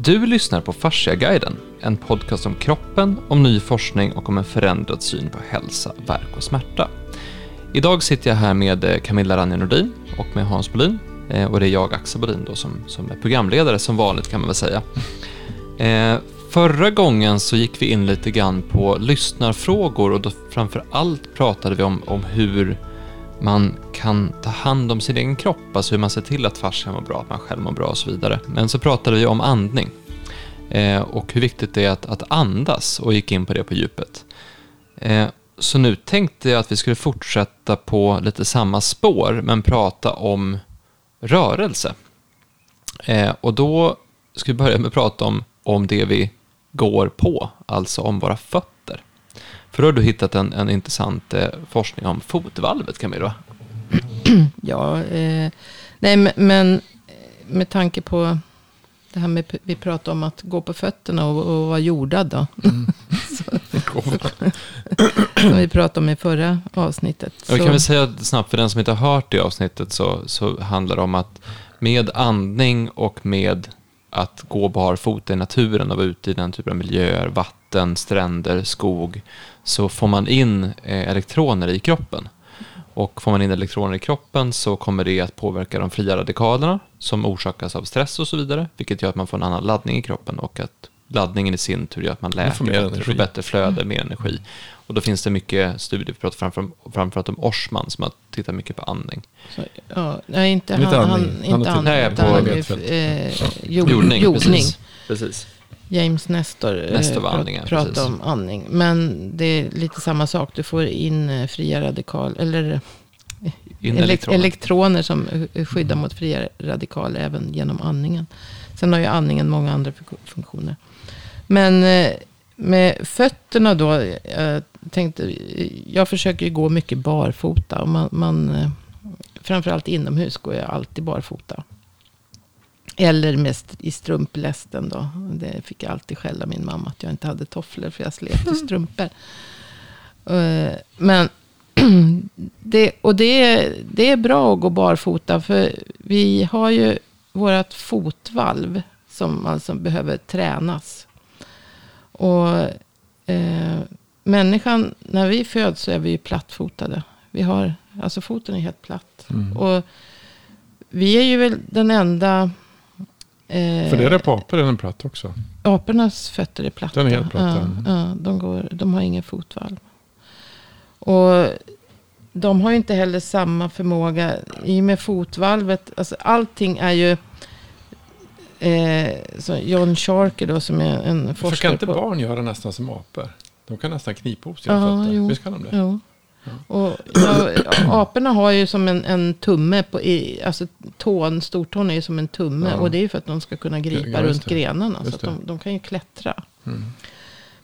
Du lyssnar på Fasciaguiden, en podcast om kroppen, om ny forskning och om en förändrad syn på hälsa, värk och smärta. Idag sitter jag här med eh, Camilla Ranje Nordin och med Hans Bolin. Eh, och det är jag, Axel Bolin, då, som, som är programledare som vanligt kan man väl säga. Eh, förra gången så gick vi in lite grann på lyssnarfrågor och då framför allt pratade vi om, om hur man kan ta hand om sin egen kropp, alltså hur man ser till att farsan mår bra, att man själv mår bra och så vidare. Men så pratade vi om andning eh, och hur viktigt det är att, att andas och gick in på det på djupet. Eh, så nu tänkte jag att vi skulle fortsätta på lite samma spår, men prata om rörelse. Eh, och då ska vi börja med att prata om, om det vi går på, alltså om våra fötter. För då har du hittat en, en intressant eh, forskning om fotvalvet, Camilla. Ja, eh, nej men, men med tanke på det här med, vi pratade om att gå på fötterna och, och vara jordad då. Mm. Som vi pratade om i förra avsnittet. Så. Jag kan väl säga snabbt, för den som inte har hört det avsnittet, så, så handlar det om att med andning och med att gå barfota i naturen och vara ute i den typen av miljöer, vatten, stränder, skog, så får man in eh, elektroner i kroppen. Och får man in elektroner i kroppen så kommer det att påverka de fria radikalerna som orsakas av stress och så vidare, vilket gör att man får en annan laddning i kroppen och att laddningen i sin tur gör att man läker får bättre, får bättre flöde, mer energi. Och då finns det mycket studier, vi pratar framför, framförallt om Orsman som har tittat mycket på andning. Så, ja, nej, inte han, han, han, inte på han, eh, jord, jordning. jordning. Precis. precis. James Nestor, eh, Nestor eh, andning, pratar om andning. Men det är lite samma sak. Du får in eh, fria radikal, eller in elektroner. elektroner som skyddar mot fria radikaler även genom andningen. Sen har ju andningen många andra funktioner. Men eh, med fötterna då. Jag, tänkte, jag försöker ju gå mycket barfota. Och man, man, framförallt inomhus går jag alltid barfota. Eller mest i strumplästen då. Det fick jag alltid skälla min mamma att jag inte hade tofflor för jag slet i strumpor. Eh, men det, och det är, det är bra att gå barfota. För vi har ju vårt fotvalv som alltså behöver tränas. Och eh, människan, när vi föds så är vi ju plattfotade. Vi har, alltså foten är helt platt. Mm. Och vi är ju väl den enda För det är det på apor, är den platt också? Apornas fötter är platta. Den är helt platt. Ja, ja, de, går, de har ingen fotvalv. Och de har ju inte heller samma förmåga. I och med fotvalvet, alltså allting är ju... Eh, John Sharker då som är en forskare. För kan inte på, barn göra nästan som apor? De kan nästan knipa ihop sina ja, fötter. Jo, Visst kan de det? Jo. Och, ja, aporna har ju som en, en tumme, på, i, alltså tån, stortån är ju som en tumme. Ja. Och det är ju för att de ska kunna gripa ja, runt grenarna. Så att de, de, kan ju klättra. Mm.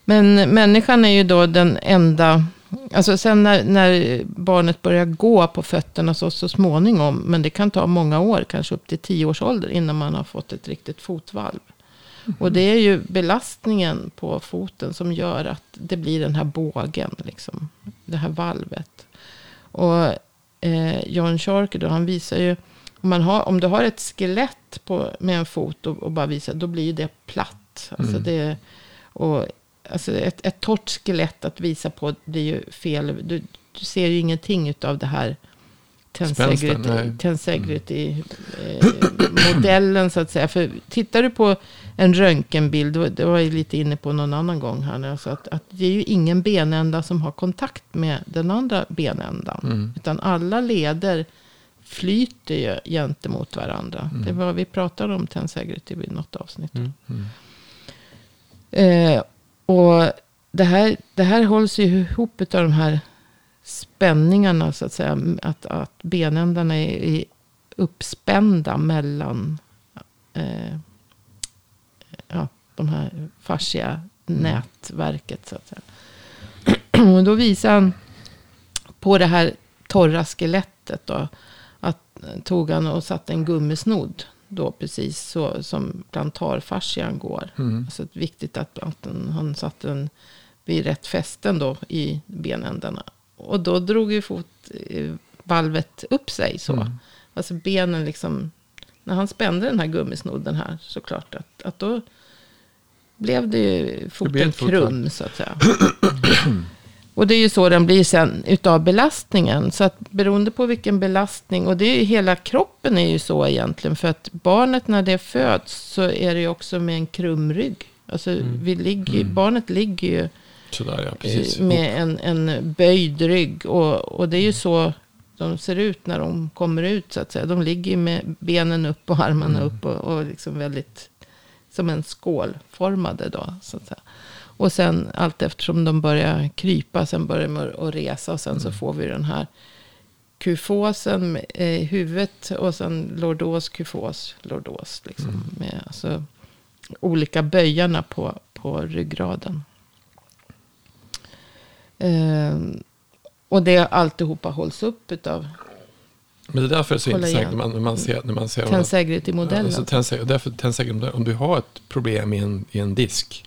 Men människan är ju då den enda, alltså sen när, när, barnet börjar gå på fötterna så, så småningom, men det kan ta många år, kanske upp till tio års ålder innan man har fått ett riktigt fotvalv. Och det är ju belastningen på foten som gör att det blir den här bågen, liksom, det här valvet. Och eh, John Sharkey då, han visar ju, om, man har, om du har ett skelett på, med en fot och, och bara visar, då blir det platt. Alltså mm. det, och, alltså ett, ett torrt skelett att visa på blir ju fel. Du, du ser ju ingenting av det här tensegrity-modellen mm. så att säga. För tittar du på en röntgenbild, det var jag lite inne på någon annan gång här alltså att, att det är ju ingen benända som har kontakt med den andra benändan. Mm. Utan alla leder flyter ju gentemot varandra. Mm. Det var vi pratade om tensegrity vid något avsnitt. Mm. Eh, och det här, det här hålls ju ihop av de här spänningarna så att säga. Att, att benändarna är, är uppspända mellan eh, de här fascia nätverket. Så att säga. Och då visar han på det här torra skelettet. Då, att tog han och satte en gummisnodd. Då precis så som plantarfascian går. Mm. Så det är viktigt att, att den, han satte den vid rätt fästen då i benändarna. Och då drog ju fotvalvet upp sig så. Mm. Alltså benen liksom när han spände den här gummisnodden här såklart. Att, att då blev det ju foten krum så att säga. Och det är ju så den blir sen utav belastningen. Så att beroende på vilken belastning. Och det är ju, hela kroppen är ju så egentligen. För att barnet när det föds så är det ju också med en krumrygg. Alltså mm. vi ligger, mm. barnet ligger ju Sådär, ja, med en, en böjd rygg. Och, och det är ju så de ser ut när de kommer ut så att säga. De ligger med benen upp och armarna mm. upp. Och, och liksom väldigt som en skålformade då. Så att säga. Och sen allt eftersom de börjar krypa, sen börjar de att resa. Och sen mm. så får vi den här kufosen i huvudet. Och sen lordos, kufos, lordos. Liksom, mm. Med alltså, olika böjarna på, på ryggraden. Eh, och det alltihopa hålls upp utav men det är därför det är så intressant när man, när man ser... När man ser Tensegrity-modellen. Alltså, tense, därför tensegrity, om du har ett problem i en, i en disk.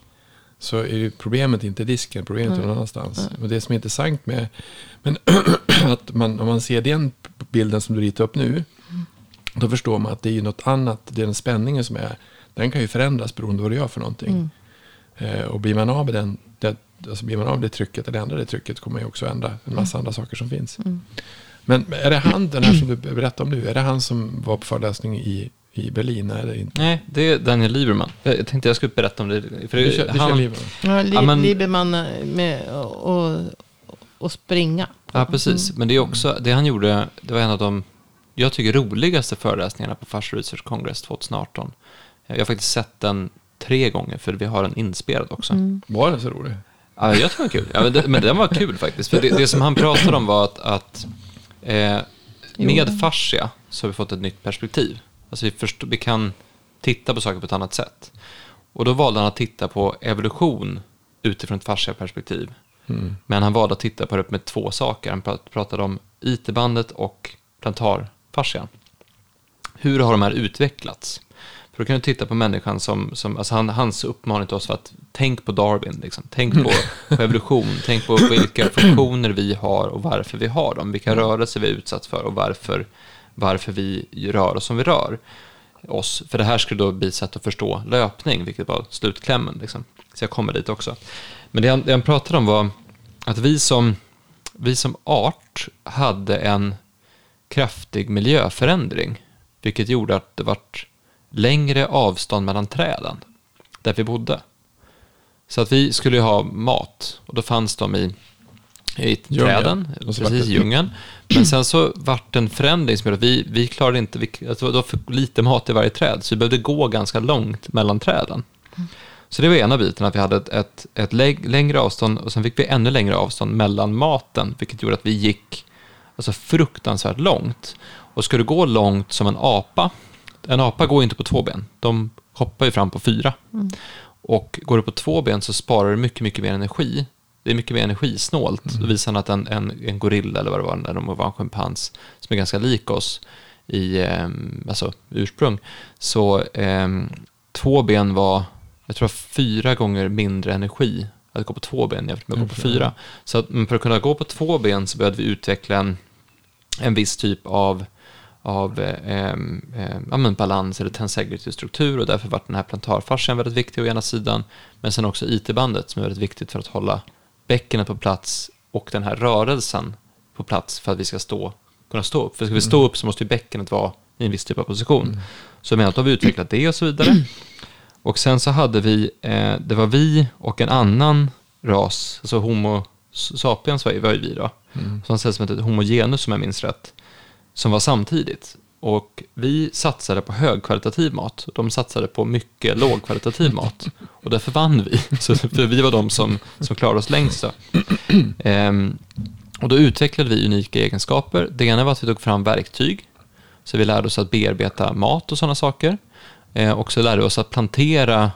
Så är ju problemet inte disken, problemet mm. är någon annanstans. Mm. Och det som är intressant med... Men att man, om man ser den bilden som du ritar upp nu. Mm. Då förstår man att det är något annat. Det är den spänningen som är. Den kan ju förändras beroende på vad du gör för någonting. Mm. Eh, och blir man av med den, det, alltså blir man av det trycket eller ändrar det trycket kommer man ju också ändra en massa mm. andra saker som finns. Men är det han, den här som du berättade om nu, är det han som var på föreläsning i, i Berlin? Är det inte? Nej, det är Daniel Lieberman. Jag tänkte jag skulle berätta om det. För det, du kör, han, Lieberman. Ja, li, ja, men, Lieberman eh, med och, och springa. Ja, precis. Mm. Men det är också, det han gjorde, det var en av de, jag tycker, roligaste föreläsningarna på Fars Research Congress 2018. Jag har faktiskt sett den tre gånger, för vi har den inspelad också. Mm. Var den så rolig? Ja, jag tror den var kul. Ja, men, det, men den var kul faktiskt. För det, det som han pratade om var att, att Eh, med fascia så har vi fått ett nytt perspektiv. Alltså vi, förstår, vi kan titta på saker på ett annat sätt. Och då valde han att titta på evolution utifrån ett fascia-perspektiv. Mm. Men han valde att titta på det med två saker. Han pratade om IT-bandet och plantarfascian. Hur har de här utvecklats? För då kan du titta på människan som, som alltså han, hans uppmaning till oss var att tänk på Darwin, liksom. tänk på, på evolution, tänk på vilka funktioner vi har och varför vi har dem, vilka rörelser vi är utsatt för och varför, varför vi rör oss som vi rör oss. För det här skulle då bli sätt att förstå löpning, vilket var slutklämmen. Liksom. Så jag kommer dit också. Men det han, det han pratade om var att vi som, vi som art hade en kraftig miljöförändring, vilket gjorde att det vart längre avstånd mellan träden där vi bodde. Så att vi skulle ha mat och då fanns de i, i träden, precis i djungeln. Men sen så vart det en förändring som gjorde att vi, vi klarade inte, vi, alltså det var för lite mat i varje träd, så vi behövde gå ganska långt mellan träden. Så det var ena biten, att vi hade ett, ett, ett längre avstånd och sen fick vi ännu längre avstånd mellan maten, vilket gjorde att vi gick alltså fruktansvärt långt. Och ska du gå långt som en apa, en apa går inte på två ben. De hoppar ju fram på fyra. Mm. Och går du på två ben så sparar du mycket, mycket mer energi. Det är mycket mer energisnålt. Mm. Då visar han att en, en, en gorilla eller vad det var, eller de var en schimpans, som är ganska lik oss i eh, alltså, ursprung, så eh, två ben var, jag tror fyra gånger mindre energi att gå på två ben jämfört med att gå på fyra. Så att, för att kunna gå på två ben så behövde vi utveckla en, en viss typ av av eh, eh, balans eller tensegrity-struktur och därför var den här plantarfascian väldigt viktig å ena sidan, men sen också IT-bandet som är väldigt viktigt för att hålla bäckenet på plats och den här rörelsen på plats för att vi ska stå, kunna stå upp. För ska vi stå upp så måste ju bäckenet vara i en viss typ av position. Mm. Så menar att har vi utvecklat det och så vidare. Och sen så hade vi, eh, det var vi och en annan ras, alltså Homo sapiens var ju vi då, mm. som sägs som ett Homo genus om jag minns rätt som var samtidigt. Och vi satsade på högkvalitativ mat. De satsade på mycket lågkvalitativ mat. Och därför vann vi. Så, för vi var de som, som klarade oss längst. Ehm, och då utvecklade vi unika egenskaper. Det ena var att vi tog fram verktyg. Så vi lärde oss att bearbeta mat och sådana saker. Ehm, och så lärde vi oss att plantera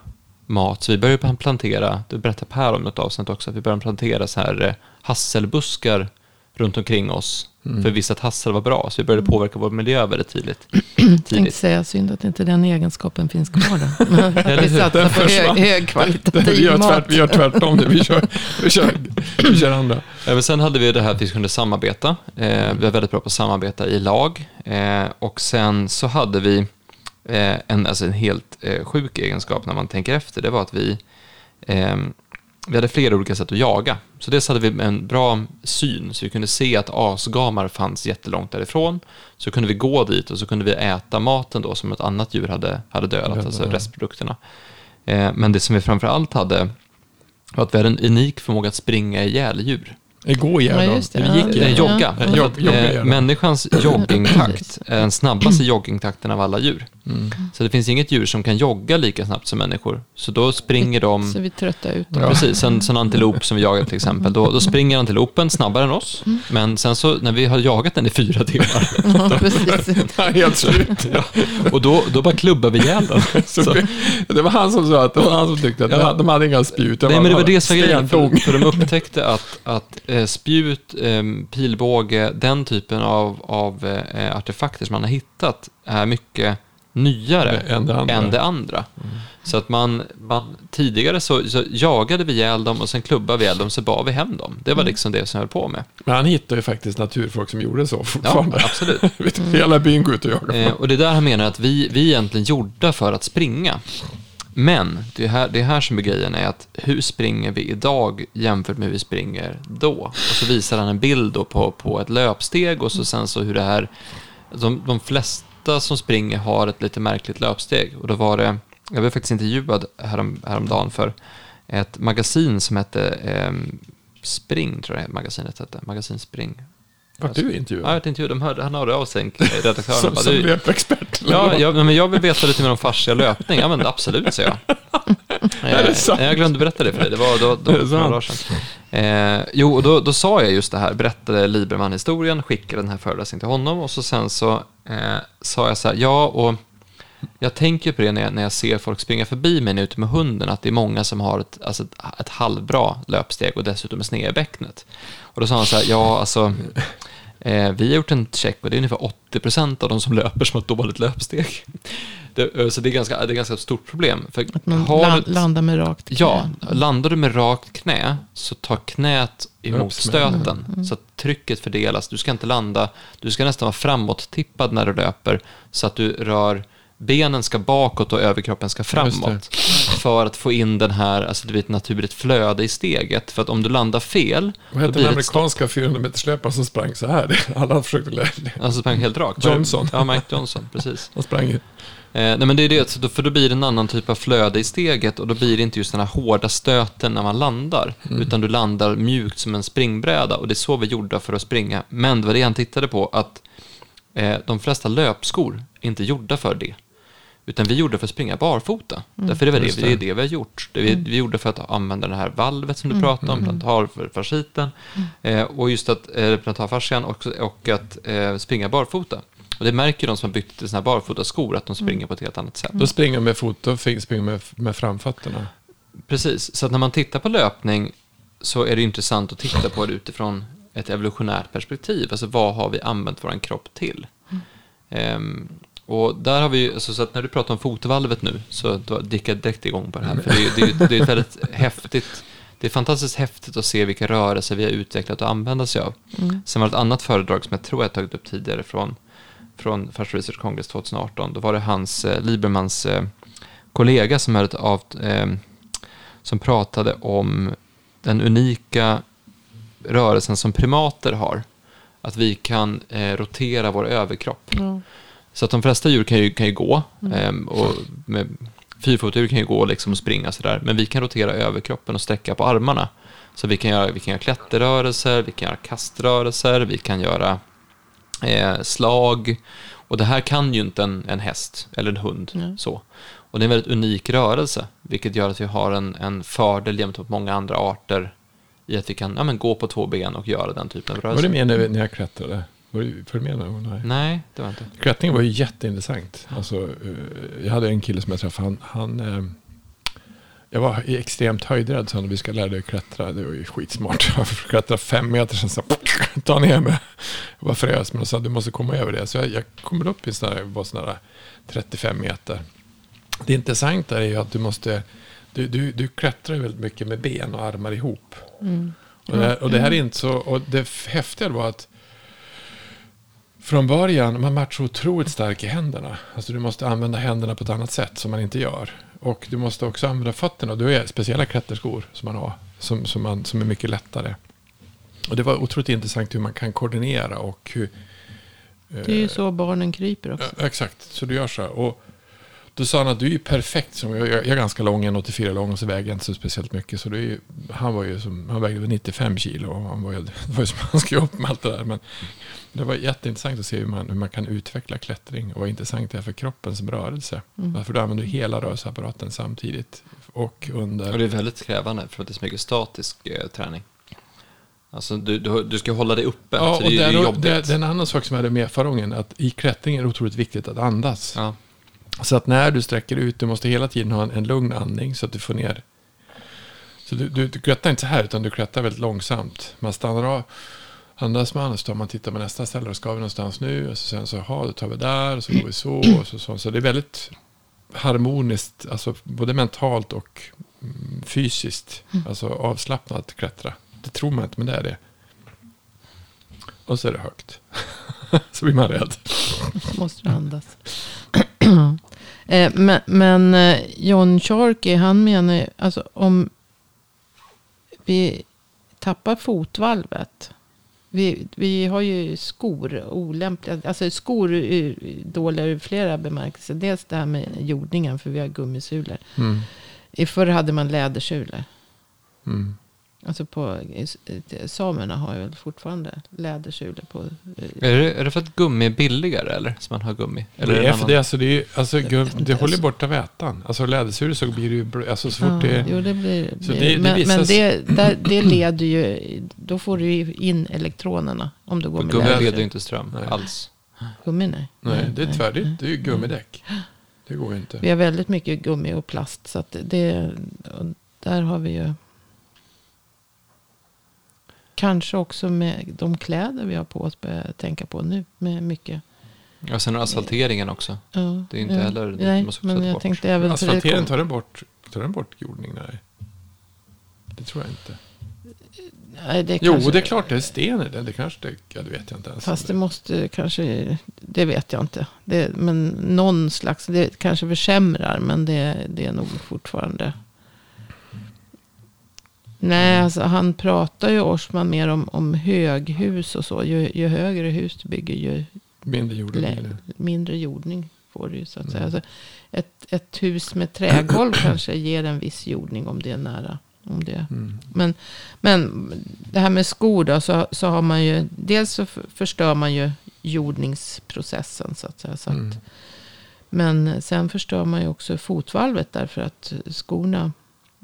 mat. Så vi började plantera, det berättade Per om något avsnitt också, att vi började plantera så här eh, hasselbuskar runt omkring oss Mm. För vi visste att hassel var bra, så vi började påverka vår miljö väldigt tidigt. tidigt. Tänkte säga, synd att inte den egenskapen finns kvar då. vi satsar på hög, högkvalitativ mat. vi gör tvärtom, vi kör, vi kör, vi kör andra. Ja, sen hade vi det här att vi kunde samarbeta. Eh, vi var väldigt bra på att samarbeta i lag. Eh, och sen så hade vi eh, en, alltså en helt eh, sjuk egenskap när man tänker efter, det var att vi, eh, vi hade flera olika sätt att jaga. Så dels hade vi en bra syn, så vi kunde se att asgamar fanns jättelångt därifrån. Så kunde vi gå dit och så kunde vi äta maten då som ett annat djur hade, hade dödat, ja, alltså restprodukterna. Eh, men det som vi framför allt hade var att vi hade en unik förmåga att springa ihjäl djur. Gå igen ja, då. Vi gick, ja, jogga. Ja. Jog, jogga eh, människans joggingtakt är den snabbaste joggingtakten av alla djur. Mm. Så det finns inget djur som kan jogga lika snabbt som människor. Så då springer de... Så vi trötta ut dem. Precis, en sån antilop som vi jagar till exempel. Då, då springer antilopen snabbare än oss. Mm. Men sen så när vi har jagat den i fyra timmar. Ja, precis. Helt slut. Ja. Och då, då bara klubbar vi ihjäl den. Så. Det var han som sa att det var han som tyckte att ja. de hade inga spjut. Nej, men det var det som var grejen. För, för de upptäckte att, att eh, spjut, eh, pilbåge, den typen av, av eh, artefakter som man har hittat är mycket nyare än det andra. Än det andra. Mm. Så att man, man tidigare så, så, jagade vi ihjäl dem och sen klubbade vi ihjäl dem så bar vi hem dem. Det var mm. liksom det som jag höll på med. Men han hittade ju faktiskt naturfolk som gjorde så fortfarande. Ja, absolut. Hela byn går ut och jagar. Eh, och det är där han menar att vi, vi är egentligen gjorda för att springa. Men det är, här, det är här som är grejen är att hur springer vi idag jämfört med hur vi springer då? Och så visar han en bild på, på ett löpsteg och så sen så hur det här, de, de flesta ofta som springer har ett lite märkligt löpsteg. Och då var det, jag blev faktiskt intervjuad härom, häromdagen för ett magasin som hette eh, Spring, tror jag magasinet hette. Magasin Spring. Var du intervjuad? Ja, jag intervjuade. De hörde, han hörde av sig, redaktören. som som löpexpert? Ja, jag, men jag vill veta lite mer om fascia löpning. Ja, men absolut, säger jag. är det sant? Jag glömde berätta det för dig. Det var då, då, några dagar sedan. Eh, jo, och då, då sa jag just det här. Berättade Liberman historien, skickade den här föreläsningen till honom och så sen så eh, sa jag så här, ja, och jag tänker på det när jag, när jag ser folk springa förbi mig ute med hunden, att det är många som har ett, alltså ett, ett halvbra löpsteg och dessutom är sned i bäcknet. Och då sa han så här, ja, alltså, eh, vi har gjort en check och det är ungefär 80 procent av de som löper som har ett dåligt löpsteg. Det, eh, så det är ganska, det är ganska ett stort problem. För att man har, landar med rakt knä. Ja, landar du med rakt knä så tar knät emot stöten. Mm. Så att trycket fördelas. Du ska inte landa, du ska nästan vara framåt-tippad när du löper. Så att du rör, benen ska bakåt och överkroppen ska framåt. För att få in den här, alltså det blir ett naturligt flöde i steget. För att om du landar fel. Vad hette den amerikanska 400 meterslöparen som sprang så här? Alla försökte lära det. Alltså sprang helt rakt. Johnson. Ja, Mike Johnson, precis. Han sprang ju. Eh, nej men det är det, för då blir det en annan typ av flöde i steget och då blir det inte just den här hårda stöten när man landar, mm. utan du landar mjukt som en springbräda och det är så vi gjorde för att springa. Men det var det han tittade på, att eh, de flesta löpskor är inte gjorda för det. Utan vi gjorde för att springa barfota. Mm. Därför det var det, det. det är det vi har gjort. Det vi, mm. vi gjorde för att använda det här valvet som du mm. pratade om, mm. plantarfasciten. Mm. Eh, och just att, eh, plantarfascian och, och att eh, springa barfota. Och det märker de som har bytt till såna här barfotaskor, att de springer mm. på ett helt annat sätt. Då springer de med fot och springer med, med framfötterna. Precis, så att när man tittar på löpning så är det intressant att titta på det utifrån ett evolutionärt perspektiv. Alltså vad har vi använt vår kropp till? Mm. Um, och där har vi, alltså, så att när du pratar om fotvalvet nu, så jag direkt igång på det här. För det, det, det är ett väldigt häftigt, det är fantastiskt häftigt att se vilka rörelser vi har utvecklat och använda sig av. Mm. Sen var det ett annat föredrag som jag tror jag tagit upp tidigare från från Fashion Research Congress 2018. Då var det hans, eh, Liebermans eh, kollega som, hade av, eh, som pratade om den unika rörelsen som primater har. Att vi kan eh, rotera vår överkropp. Mm. Så att de flesta djur kan ju, kan ju gå. Mm. Eh, och med, fyrfotdjur kan ju gå liksom och springa sådär. Men vi kan rotera överkroppen och sträcka på armarna. Så vi kan göra, vi kan göra klätterrörelser, vi kan göra kaströrelser, vi kan göra eh, slag. Och det här kan ju inte en, en häst eller en hund. Mm. så. Och det är en väldigt unik rörelse, vilket gör att vi har en, en fördel jämfört med många andra arter i att vi kan ja, men, gå på två ben och göra den typen av rörelse. Var du med när jag klättrade? Var du, för med Nej. Nej, det var inte. Klättring var ju jätteintressant. Alltså, eh, jag hade en kille som jag träffade, han, han eh, jag var extremt höjdrädd så vi ska lära dig att klättra. Det var ju skitsmart. Jag klättrade fem meter sen så ta ner mig. Jag var frös men sa du måste komma över det. Så jag, jag kommer upp i sådana var sådana 35 meter. Det intressanta är ju att du måste, du, du, du klättrar väldigt mycket med ben och armar ihop. Mm. Och, det, och det här är inte så, och det häftiga var att från början, man så otroligt stark i händerna. Alltså du måste använda händerna på ett annat sätt som man inte gör. Och du måste också använda fötterna. Du har speciella klätterskor som man har. Som, som, man, som är mycket lättare. Och det var otroligt intressant hur man kan koordinera och hur... Det är ju så barnen kryper också. exakt, så du gör så. Och då sa han att du är perfekt. Som, jag, jag är ganska lång, 1,84 lång och så väger jag inte så speciellt mycket. Så det är, han, var ju som, han vägde 95 kilo. Och han var ju, det var ju som han skrev upp med allt det där. Men det var jätteintressant att se hur man, hur man kan utveckla klättring. Och vad intressant det är för kroppens rörelse. Mm. För då använder du hela rörelseapparaten samtidigt. Och under... Och det är väldigt krävande för att det är så mycket statisk eh, träning. Alltså du, du, du, ska hålla dig uppe. Ja, så det, och det, är. Det, det är en annan sak som jag hade med gången. Att i klättring är det otroligt viktigt att andas. Ja. Så att när du sträcker ut, du måste hela tiden ha en, en lugn andning så att du får ner. Så du, du, du klättrar inte så här, utan du klättrar väldigt långsamt. Man stannar av, andas man, så tar man tittar på nästa ställe, då ska vi någonstans nu. Och så sen så, ha, då tar vi där, och så går vi så, och så, så. Så det är väldigt harmoniskt, alltså både mentalt och mm, fysiskt. Mm. Alltså avslappnat klättra. Det tror man inte, men det är det. Och så är det högt. så blir man rädd. Måste du andas. Eh, men, men eh, John Sharkey, han menar alltså om vi tappar fotvalvet. Vi, vi har ju skor olämpliga. Alltså skor är dåliga ur flera bemärkelser. Dels det här med jordningen, för vi har gummisulor. Mm. I förr hade man lädersulor. Mm. Alltså på, samerna har ju fortfarande lädersulor på. Eh, är det, är det för att gummi är billigare eller? Så man har gummi? Eller det är för det, alltså det, är, alltså, det, det håller borta vätan. Alltså lädersulor så blir det ju, alltså så fort ja, det... Jo, det blir, så det, men, det, men det, där, det leder ju, då får du ju in elektronerna om du går med läder. Gummi leder ju inte ström nej. alls. Gummi nej. Nej, det är tvärdigt. Det är ju gummidäck. Det går ju inte. Vi har väldigt mycket gummi och plast. Så att det, där har vi ju Kanske också med de kläder vi har på oss börjar tänka på nu. Med mycket. Ja, sen asfalteringen också. Ja, det är inte ja. heller det Nej, måste men jag bort. tänkte även Asfalteringen, tar den bort, tar den bort jordning? Nej. Det tror jag inte. Nej, det jo, kanske, det är klart det är sten i den. Det kanske det, ja, det vet jag inte ens. Fast det måste kanske, det vet jag inte. Det, men någon slags, det kanske försämrar. Men det, det är nog fortfarande Nej, alltså han pratar ju Orsman mer om, om höghus och så. Ju, ju högre hus du bygger ju mindre jordning, mindre jordning får du så att mm. säga. Alltså ett, ett hus med trägolv kanske ger en viss jordning om det är nära. Om det. Mm. Men, men det här med skor då, så, så har man ju, dels så förstör man ju jordningsprocessen så att säga. Så att, mm. Men sen förstör man ju också fotvalvet därför att skorna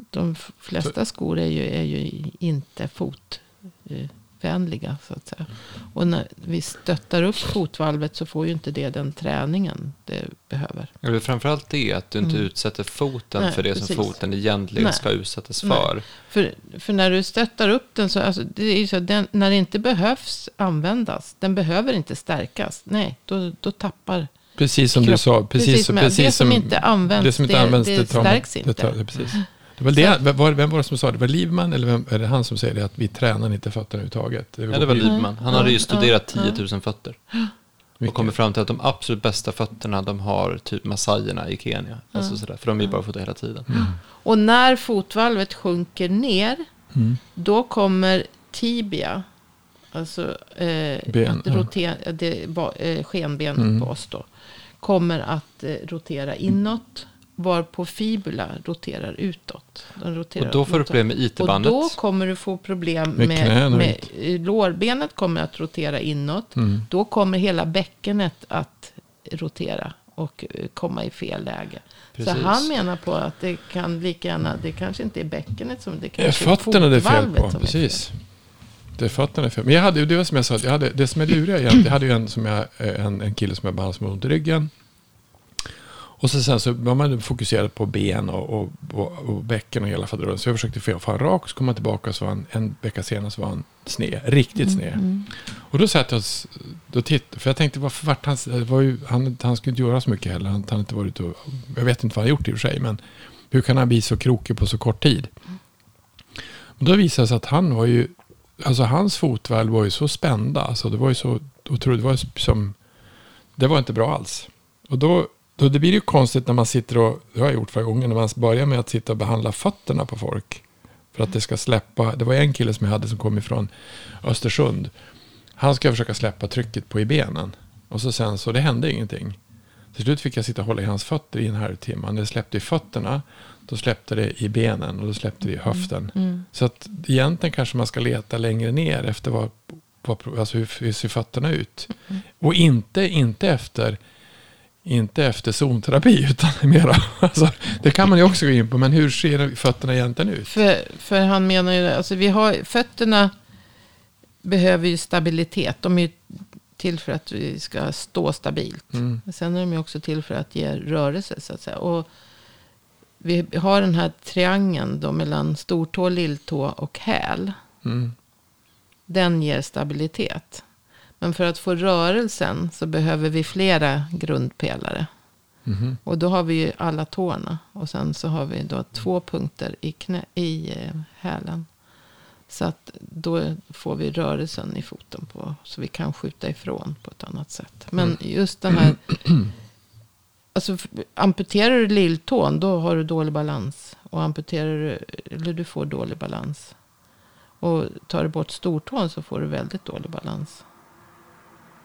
de flesta skor är ju, är ju inte fotvänliga. Så att säga. Och när vi stöttar upp fotvalvet så får ju inte det den träningen det behöver. Ja, det är framförallt det att du inte mm. utsätter foten Nej, för det precis. som foten egentligen Nej. ska utsättas för. för. För när du stöttar upp den så, alltså, det är så den, när det inte behövs användas, den behöver inte stärkas. Nej, då, då tappar Precis som kropp. du sa. Precis, precis, precis det som, som inte används, det, som inte det, används, det, det stärks man, inte. Det tar, precis. Det var det, vem, vem var det som sa det? Var Livman eller vem, är det han som säger det? Att vi tränar inte fötterna överhuvudtaget. Det ja, det var Livman. Han hade ju studerat 10 000 fötter. Och kommit fram till att de absolut bästa fötterna de har typ massajerna i Kenya. Alltså sådär, för de är bara fota hela tiden. Mm. Och när fotvalvet sjunker ner. Mm. Då kommer tibia. Alltså eh, Ben, rotera, ja. det, eh, skenbenet mm. på oss då. Kommer att eh, rotera inåt varpå fibula roterar utåt. Roterar och då får du problem med IT-bandet. Och då kommer du få problem med, med, med lårbenet kommer att rotera inåt. Mm. Då kommer hela bäckenet att rotera och eh, komma i fel läge. Precis. Så han menar på att det kan lika gärna, det kanske inte är bäckenet som det kanske är fötterna det är fel på. Precis. Det är fötterna fel. Men jag hade, det var som jag sa, jag hade, det som är luriga egentligen, jag hade ju en, som jag, en, en kille som jag behandlade som ont i ryggen. Och så, sen så var man fokuserad på ben och, och, och, och bäcken och hela faderullen. Så jag försökte få honom rak och så kom han tillbaka så var han, en vecka senare så var han sned. Riktigt sned. Mm, mm. Och då satt jag då titt, för jag tänkte varför vart han, var ju, han, han skulle inte göra så mycket heller. Han, han inte varit och, jag vet inte vad han gjort i och för sig. Men hur kan han bli så krokig på så kort tid? Och då visade det sig att han var ju, alltså hans fotvalv var ju så spända. Alltså det var ju så och trodde det var som... Det var inte bra alls. Och då, då det blir ju konstigt när man sitter och, det har jag gjort förra gången, när man börjar med att sitta och behandla fötterna på folk. För att det ska släppa, det var en kille som jag hade som kom ifrån Östersund. Han ska försöka släppa trycket på i benen. Och så sen så, det hände ingenting. Till slut fick jag sitta och hålla i hans fötter i en halvtimme. När det släppte i fötterna, då släppte det i benen och då släppte det i höften. Mm. Mm. Så att egentligen kanske man ska leta längre ner efter vad, vad alltså hur, hur ser fötterna ut. Mm. Och inte, inte efter inte efter zonterapi utan mera. Alltså, det kan man ju också gå in på. Men hur ser fötterna egentligen ut? För, för han menar ju, alltså vi har, fötterna behöver ju stabilitet. De är ju till för att vi ska stå stabilt. Mm. Sen är de ju också till för att ge rörelse så att säga. Och vi har den här triangeln då mellan stortå, lilltå och häl. Mm. Den ger stabilitet. Men för att få rörelsen så behöver vi flera grundpelare. Mm. Och då har vi ju alla tårna. Och sen så har vi då två punkter i, knä, i eh, hälen. Så att då får vi rörelsen i foten på. Så vi kan skjuta ifrån på ett annat sätt. Men mm. just den här. Alltså amputerar du lilltån då har du dålig balans. Och amputerar du. Eller du får dålig balans. Och tar du bort stortån så får du väldigt dålig balans.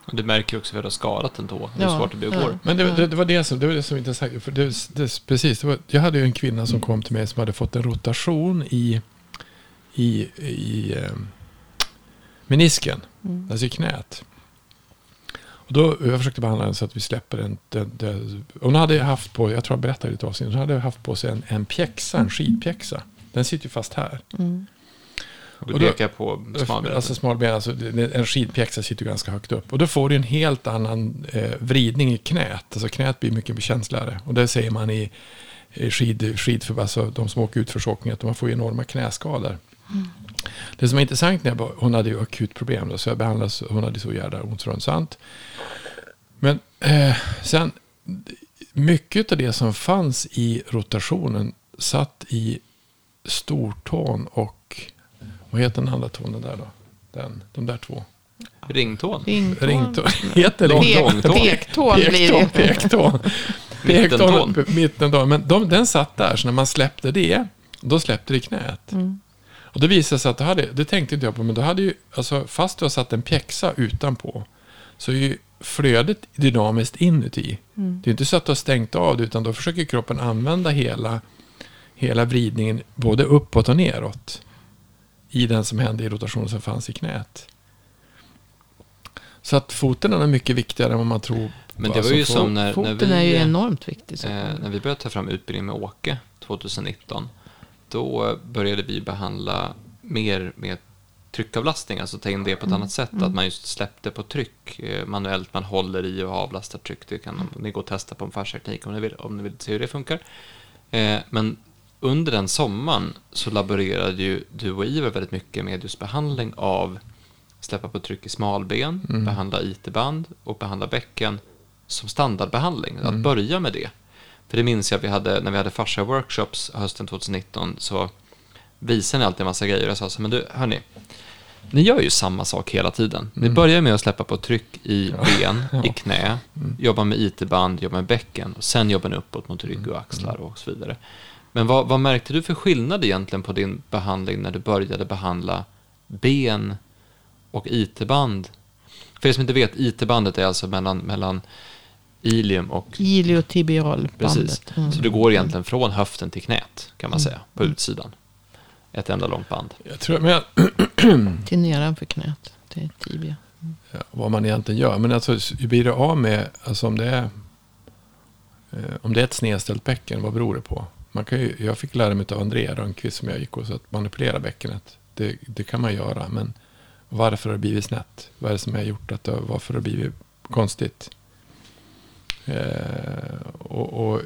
Och du märker också hur du har skadat en tå. Hur ja, svårt det blir att gå. Men det, det, det, var det som, det var det som inte sagt. För det, det, precis, det var, jag hade ju en kvinna som kom till mig som hade fått en rotation i, i, i eh, menisken. Mm. Alltså i knät. Och då, jag försökte behandla den så att vi släpper den. den, den hon hade haft på, jag tror jag berättade ett avsnitt, hon hade haft på sig en, en pjäxa, en skidpjäxa. Den sitter ju fast här. Mm. Och du pekar på smalben? Alltså smalben, alltså en skidpjäxa sitter ganska högt upp. Och då får du en helt annan eh, vridning i knät. Alltså knät blir mycket känsligare. Och det säger man i, i skid, skidför, alltså de som åker utförsåkning, att man får enorma knäskador. Mm. Det som är intressant, när jag, hon hade ju akut problem, då, så jag behandlades, hon hade så jävla ont från sant. Men eh, sen, mycket av det som fanns i rotationen satt i stortån och vad heter den andra tonen där då? Den, de där två. Ringtån. Ringtån. Ringtån. Heter det Pek, Pektån blir det. Pektån. Pektån. Mittentån. Men de, den satt där, så när man släppte det, då släppte det knät. Mm. Och det visade sig att det, hade, det tänkte inte jag på, men då hade ju, alltså, fast du har satt en pjäxa utanpå, så är ju flödet dynamiskt inuti. Mm. Det är inte så att du har stängt av det, utan då försöker kroppen använda hela, hela vridningen, både uppåt och neråt i den som hände i rotationen som fanns i knät. Så att foten är mycket viktigare än vad man tror. Men det var ju som när, foten när vi, är ju enormt viktig. Eh, när vi började ta fram utbildning med Åke 2019. Då började vi behandla mer med tryckavlastning, alltså ta in det på ett mm. annat sätt. Mm. Att man just släppte på tryck eh, manuellt, man håller i och avlastar tryck. Det kan ni gå och testa på en färsteknik om ni vill, om ni vill se hur det funkar. Eh, men under den sommaren så laborerade ju du och Ivar väldigt mycket med just behandling av släppa på tryck i smalben, mm. behandla IT-band och behandla bäcken som standardbehandling. Mm. Att börja med det. För det minns jag vi hade, när vi hade fascia workshops hösten 2019 så visade ni alltid en massa grejer. Jag sa så men du, hörni, ni gör ju samma sak hela tiden. Ni mm. börjar med att släppa på tryck i ben, ja. i knä, mm. jobba med IT-band, jobba med bäcken och sen jobbar ni uppåt mot rygg och axlar och så vidare. Men vad, vad, märkte du för skillnad egentligen på din behandling när du började behandla ben och IT-band? För er som inte vet, IT-bandet är alltså mellan, mellan ilium och... Iliotibialbandet. Precis. Mm. Så du går egentligen från höften till knät, kan man mm. säga, på utsidan. Ett enda långt band. Jag tror, men jag... till nedanför knät, till tibia. Mm. Ja, vad man egentligen gör. Men alltså, hur blir det av med, alltså om det är, eh, om det är ett snedställt bäcken, vad beror det på? Man kan ju, jag fick lära mig av Andrea Rönnqvist som jag gick hos att manipulera bäckenet. Det, det, kan man göra, men varför har det blivit snett? Vad är det som har gjort att det, varför har det blivit konstigt? Eh, och, och,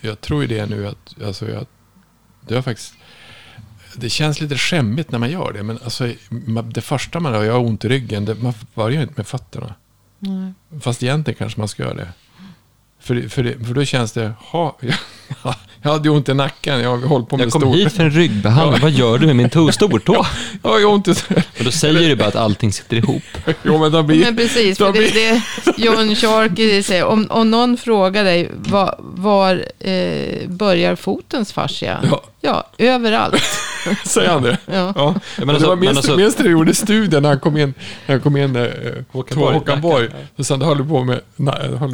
jag tror ju det nu att, alltså jag, det har faktiskt, det känns lite skämmigt när man gör det, men alltså, det första man gör, jag har ont i ryggen, det, man börjar inte med fötterna. Mm. Fast egentligen kanske man ska göra det. För, för, det, för då känns det, ha, Jag hade ju ont i nacken. Jag har hållit på med Jag kom stor... hit för en ryggbehandling. Ja. Vad gör du med min to stortå? ja, jag har ont i... Och då säger du bara att allting sitter ihop. jo, men, blir... men precis, för blir... det, det John Sharkey säger. Om, om någon frågar dig, var, var eh, börjar fotens fascia? Ja. Ja, överallt. säger han det? Ja. ja. Men alltså, det var minst, alltså... minst när du gjorde studien när han kom in, när han kom in eh, Håkan Borg. Håkan Borg. Så sen höll du på med...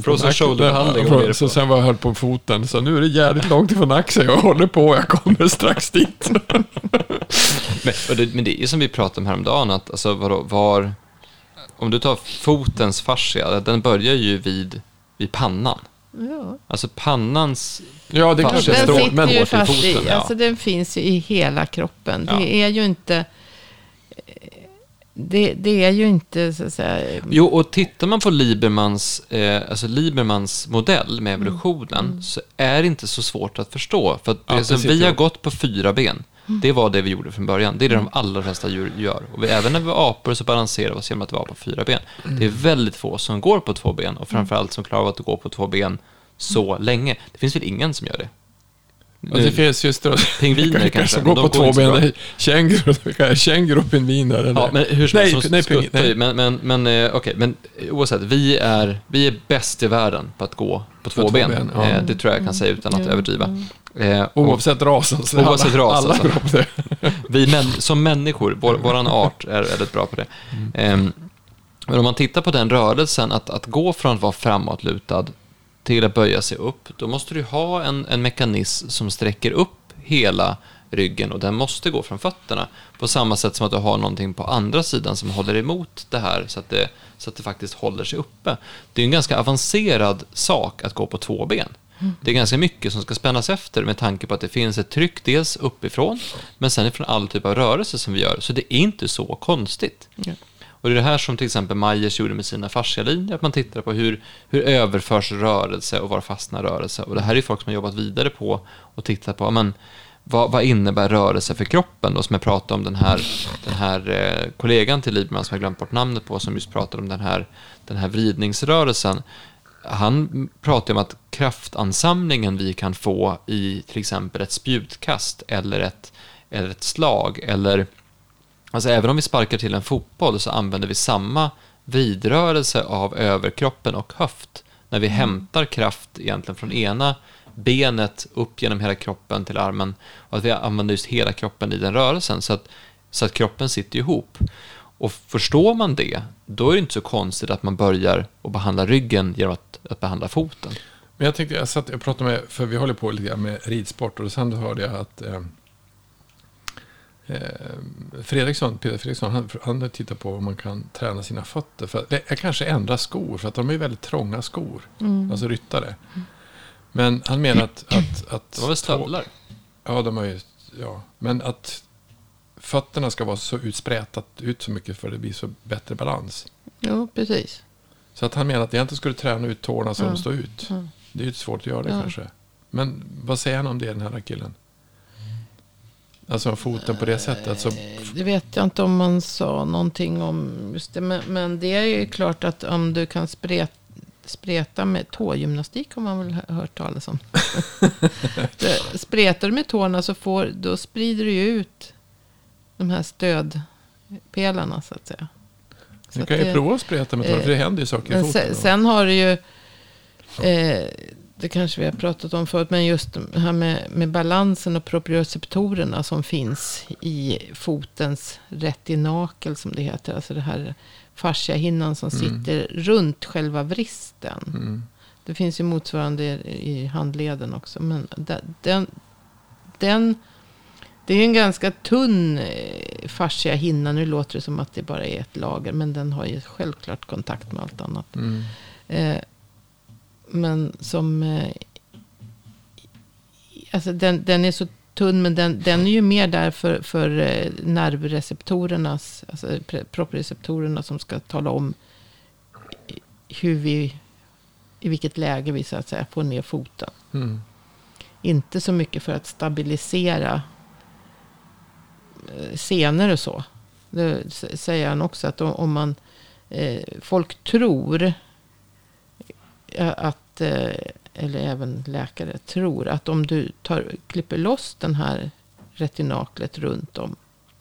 Frozen shoulder-behandling. Så sen var jag höll på foten. Så nu är det jävligt långt ifrån axeln. Jag håller på, jag kommer strax dit. men, det, men det är som vi pratade om häromdagen, att alltså, var, var, om du tar fotens fascia, den börjar ju vid, vid pannan. Ja. Alltså pannans Ja, det kanske är Den sitter ju fast i, ja. alltså den finns ju i hela kroppen. Ja. Det är ju inte det, det, är ju inte så att säga... Jo, och tittar man på Liebermans, eh, alltså Liebermans modell med mm. evolutionen mm. så är det inte så svårt att förstå. För att ja, alltså, vi har gått på fyra ben. Mm. Det var det vi gjorde från början. Det är det de mm. allra flesta djur gör. Och vi, även när vi var apor så balanserar vi oss genom att vara på fyra ben. Mm. Det är väldigt få som går på två ben och framförallt som klarar av att gå på två ben så länge. Det finns väl ingen som gör det? Och det finns just då, pingviner kanske. kanske går på två ben. Känguru, känguru och pingviner. Eller? Ja, men hur som nej, nej, ping, nej. Men, men, men, eh, okay, men oavsett, vi är, vi är bäst i världen på att gå på två, på ben. ben ja. eh, det tror jag jag kan säga utan att mm. överdriva. Eh, oavsett ras. Alltså. Oavsett ras. Alla, alltså. bra på det. vi män, som människor, vår, våran art är väldigt bra på det. Mm. Eh, men om man tittar på den rörelsen, att, att gå från att vara framåtlutad till att böja sig upp, då måste du ha en, en mekanism som sträcker upp hela ryggen och den måste gå från fötterna. På samma sätt som att du har någonting på andra sidan som håller emot det här så att det, så att det faktiskt håller sig uppe. Det är en ganska avancerad sak att gå på två ben. Det är ganska mycket som ska spännas efter med tanke på att det finns ett tryck dels uppifrån men sen ifrån all typ av rörelse som vi gör. Så det är inte så konstigt. Mm. Och det är det här som till exempel Majers gjorde med sina fascialinjer, att man tittar på hur, hur överförs rörelse och var fastnar rörelse. Och det här är folk som har jobbat vidare på och tittat på, men vad, vad innebär rörelse för kroppen? Då, som jag pratade om den här, den här eh, kollegan till Lieberman som jag glömt bort namnet på, som just pratade om den här, den här vridningsrörelsen. Han pratade om att kraftansamlingen vi kan få i till exempel ett spjutkast eller ett, eller ett slag eller Alltså även om vi sparkar till en fotboll så använder vi samma vidrörelse av överkroppen och höft när vi mm. hämtar kraft egentligen från ena benet upp genom hela kroppen till armen och att vi använder just hela kroppen i den rörelsen så att, så att kroppen sitter ihop. Och förstår man det, då är det inte så konstigt att man börjar att behandla ryggen genom att, att behandla foten. Men jag tänkte, jag satt och pratade med, för vi håller på lite grann med ridsport och sen hörde jag att Eh, Fredriksson, Peter Fredriksson, han, han tittar på om man kan träna sina fötter. För att, kanske ändra skor, för att de är väldigt trånga skor. Mm. Alltså ryttare. Men han menar att... att, att det var väl stövlar? Ja, de har ju... Ja, men att fötterna ska vara så utsprätat ut så mycket för att det blir så bättre balans. Ja, precis. Så att han menar att jag inte skulle träna ut tårna så ja. de står ut. Ja. Det är ju svårt att göra det ja. kanske. Men vad säger han om det, den här killen? Alltså foten på det sättet? Alltså... Det vet jag inte om man sa någonting om just det. Men, men det är ju klart att om du kan spreta, spreta med tågymnastik har man väl hört talas om. Spretar du med tårna så får, då sprider du ju ut de här stödpelarna så att säga. Så du kan ju det, prova att spreta med tårna, för det händer ju saker i foten. Sen, sen har du ju... Eh, det kanske vi har pratat om förut, men just det här med, med balansen och proprioceptorerna som finns i fotens retinakel som det heter. Alltså det här fasciahinnan som mm. sitter runt själva vristen. Mm. Det finns ju motsvarande i handleden också. Men den, den, det är en ganska tunn eh, fasciahinna. Nu låter det som att det bara är ett lager. Men den har ju självklart kontakt med allt annat. Mm. Eh, men som... Eh, alltså den, den är så tunn, men den, den är ju mer där för, för eh, nervreceptorernas, alltså proprioceptorerna som ska tala om hur vi, i vilket läge vi så att säga får ner foten. Mm. Inte så mycket för att stabilisera eh, senare och så. Det säger han också att om man, folk tror att, eh, eller även läkare, tror att om du tar, klipper loss den här retinaklet runt om